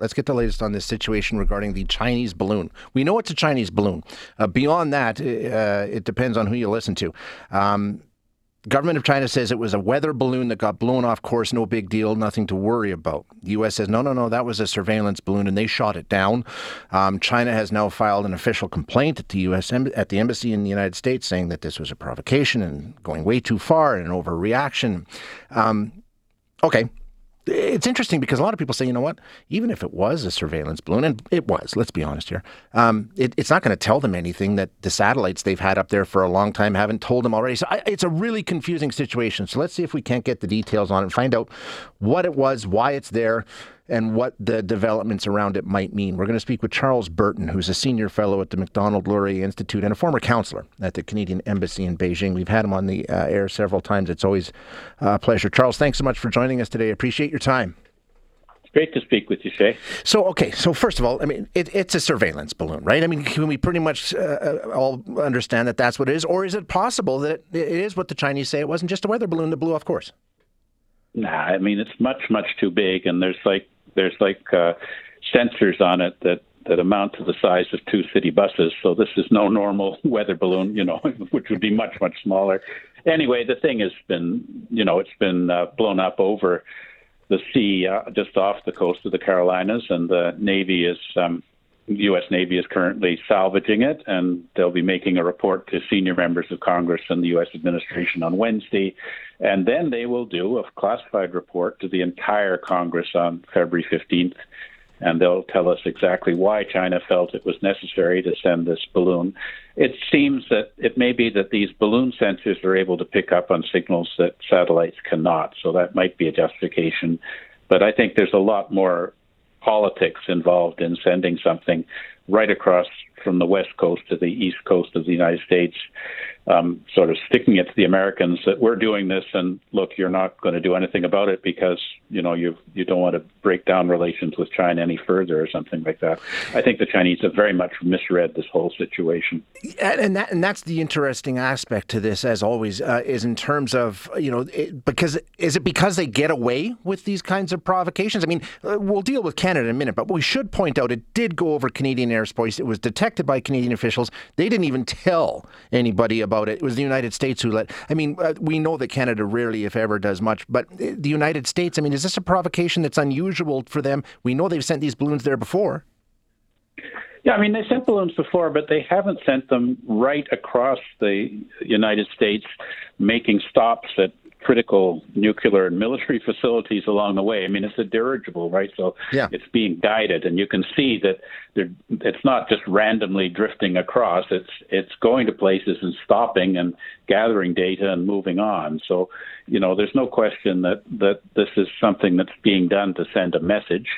Let's get the latest on this situation regarding the Chinese balloon. We know it's a Chinese balloon. Uh, beyond that, uh, it depends on who you listen to. Um, government of China says it was a weather balloon that got blown off course, no big deal, nothing to worry about. The U.S. says, no, no, no, that was a surveillance balloon, and they shot it down. Um, China has now filed an official complaint at the U.S. At the embassy in the United States, saying that this was a provocation and going way too far and an overreaction. Um, okay, it's interesting because a lot of people say, you know what, even if it was a surveillance balloon, and it was, let's be honest here, um, it, it's not going to tell them anything that the satellites they've had up there for a long time haven't told them already. So I, it's a really confusing situation. So let's see if we can't get the details on it, and find out what it was, why it's there and what the developments around it might mean. We're going to speak with Charles Burton, who's a senior fellow at the Macdonald-Laurier Institute and a former counselor at the Canadian Embassy in Beijing. We've had him on the uh, air several times. It's always a pleasure. Charles, thanks so much for joining us today. Appreciate your time. It's great to speak with you, Shay. So, okay, so first of all, I mean, it, it's a surveillance balloon, right? I mean, can we pretty much uh, uh all understand that that's what it is? Or is it possible that it is what the Chinese say? It wasn't just a weather balloon that blew off course? Nah, I mean, it's much, much too big, and there's like there's like uh, sensors on it that that amount to the size of two city buses. So this is no normal weather balloon, you know, which would be much much smaller. Anyway, the thing has been, you know, it's been uh, blown up over the sea uh, just off the coast of the Carolinas, and the Navy is. Um, U.S. Navy is currently salvaging it, and they'll be making a report to senior members of Congress and the U.S. administration on Wednesday. And then they will do a classified report to the entire Congress on February 15th. And they'll tell us exactly why China felt it was necessary to send this balloon. It seems that it may be that these balloon sensors are able to pick up on signals that satellites cannot. So that might be a justification. But I think there's a lot more politics involved in sending something right across from the west coast to the east coast of the United States um, sort of sticking it to the Americans that we're doing this, and look, you're not going to do anything about it because you know you you don't want to break down relations with China any further or something like that. I think the Chinese have very much misread this whole situation. And that and that's the interesting aspect to this, as always, uh, is in terms of you know it, because is it because they get away with these kinds of provocations? I mean, uh, we'll deal with Canada in a minute, but we should point out it did go over Canadian airspace. It was detected by Canadian officials. They didn't even tell anybody about about it. It was the United States who let. I mean, uh, we know that Canada rarely, if ever, does much, but the United States. I mean, is this a provocation that's unusual for them? We know they've sent these balloons there before. Yeah, I mean, they sent balloons before, but they haven't sent them right across the United States, making stops at critical nuclear and military facilities along the way. I mean, it's a dirigible, right? So yeah. it's being guided, and you can see that it's not just randomly drifting across. It's it's going to places and stopping and gathering data and moving on. So, you know, there's no question that that this is something that's being done to send a message.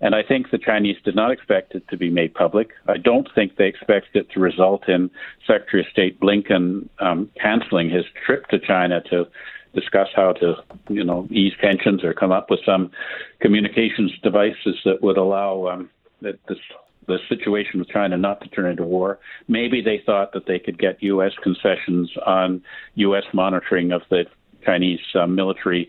And I think the Chinese did not expect it to be made public. I don't think they expect it to result in Secretary of State Blinken um, canceling his trip to China to discuss how to, you know, ease tensions or come up with some communications devices that would allow um, that this the situation with China not to turn into war. Maybe they thought that they could get U.S. concessions on U.S. monitoring of the Chinese uh, military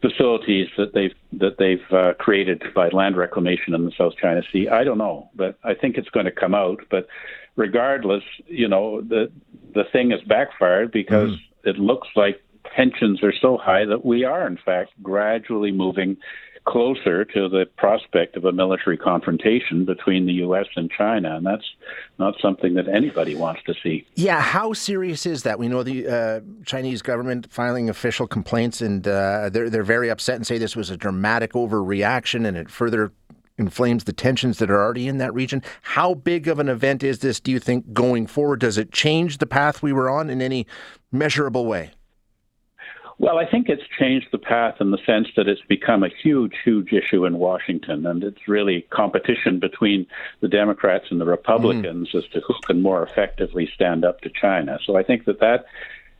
facilities that they've that they've uh, created by land reclamation in the South China Sea. I don't know, but I think it's going to come out. But regardless, you know, the the thing has backfired because mm. it looks like tensions are so high that we are, in fact, gradually moving closer to the prospect of a military confrontation between the U.S. and China, and that's not something that anybody wants to see. Yeah, how serious is that? We know the uh, Chinese government filing official complaints, and uh, they're they're very upset and say this was a dramatic overreaction, and it further inflames the tensions that are already in that region. How big of an event is this? Do you think going forward? Does it change the path we were on in any measurable way? Well, I think it's changed the path in the sense that it's become a huge, huge issue in Washington, and it's really competition between the Democrats and the Republicans mm. as to who can more effectively stand up to China. So I think that that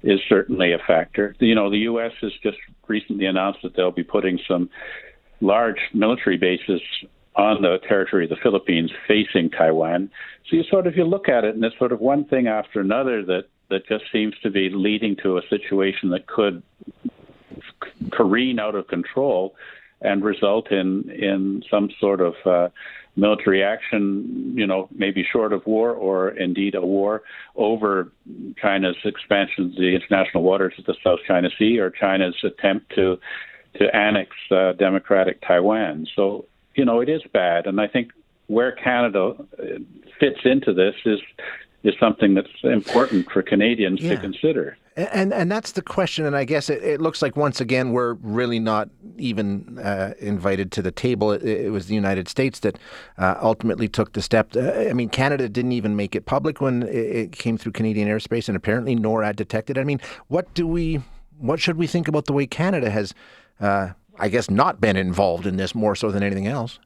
is certainly a factor. You know, the U.S. has just recently announced that they'll be putting some large military bases on the territory of the Philippines facing Taiwan. So you sort of you look at it, and it's sort of one thing after another that that just seems to be leading to a situation that could careen out of control. and result in in some sort of uh, military action, you know, maybe short of war or indeed a war over China's expansion of the international waters of the South China Sea or China's attempt to to annex uh, democratic Taiwan. So, you know, it is bad, and I think where Canada uh, fits into this is is something that's important for Canadians yeah. to consider. And and that's the question. And I guess it, it looks like once again we're really not even uh, invited to the table. It, it, was the United States that uh, ultimately took the step. Uh, I mean, Canada didn't even make it public when it, it came through Canadian airspace, and apparently NORAD detected. I mean, what do we? What should we think about the way Canada has? Uh, I guess not been involved in this more so than anything else.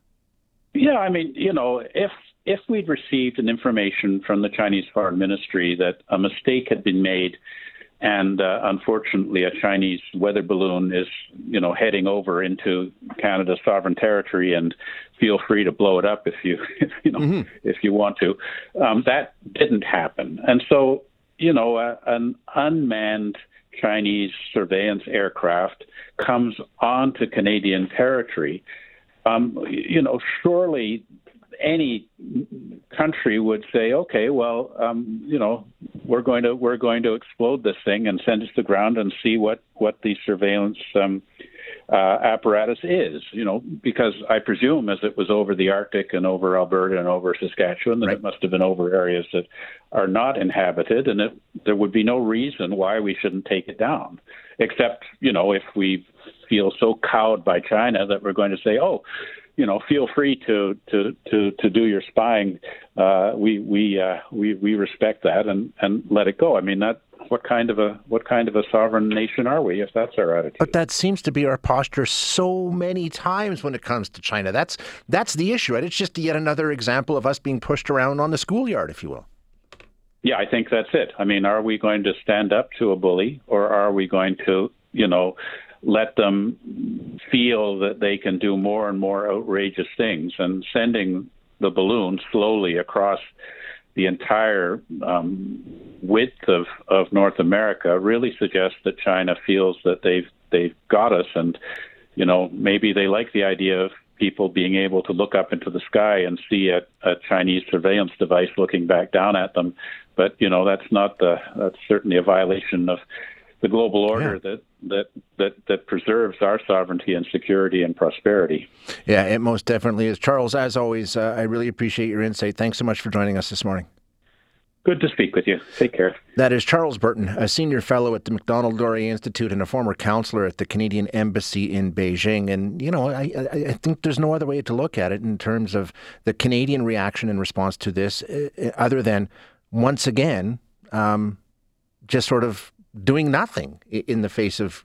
Yeah, I mean, you know, if if we'd received an information from the Chinese Foreign Ministry that a mistake had been made, and uh, unfortunately a Chinese weather balloon is, you know, heading over into Canada's sovereign territory, and feel free to blow it up if you, you know, mm-hmm. if you want to. Um, that didn't happen, and so you know, uh, an unmanned Chinese surveillance aircraft comes onto Canadian territory. Um, you know, surely any country would say, okay, well, um, you know, we're going to we're going to explode this thing and send it to the ground and see what what the surveillance um, uh, apparatus is. You know, because I presume as it was over the Arctic and over Alberta and over Saskatchewan, that right. it must have been over areas that are not inhabited, and it, there would be no reason why we shouldn't take it down, except you know if we feel so cowed by China that we're going to say, oh you know, feel free to to to to do your spying. Uh, we we uh, we we respect that and and let it go. I mean that. What kind of a what kind of a sovereign nation are we if that's our attitude? But that seems to be our posture so many times when it comes to China. That's that's the issue, right? It's just yet another example of us being pushed around on the schoolyard, if you will. Yeah, I think that's it. I mean, are we going to stand up to a bully, or are we going to, you know, let them feel that they can do more and more outrageous things. And sending the balloon slowly across the entire um, width of, of North America really suggests that China feels that they've they've got us, and you know maybe they like the idea of people being able to look up into the sky and see a, a Chinese surveillance device looking back down at them. But you know that's not the that's certainly a violation of the global order yeah. that that that that preserves our sovereignty and security and prosperity. Yeah, it most definitely is. Charles, as always, uh, I really appreciate your insight. Thanks so much for joining us this morning. Good to speak with you. Take care. That is Charles Burton, a senior fellow at the Macdonald-Laurier Institute and a former counselor at the Canadian Embassy in Beijing. And, you know, I, I think there's no other way to look at it in terms of the Canadian reaction in response to this, uh, other than once again, um, just sort of doing nothing in the face of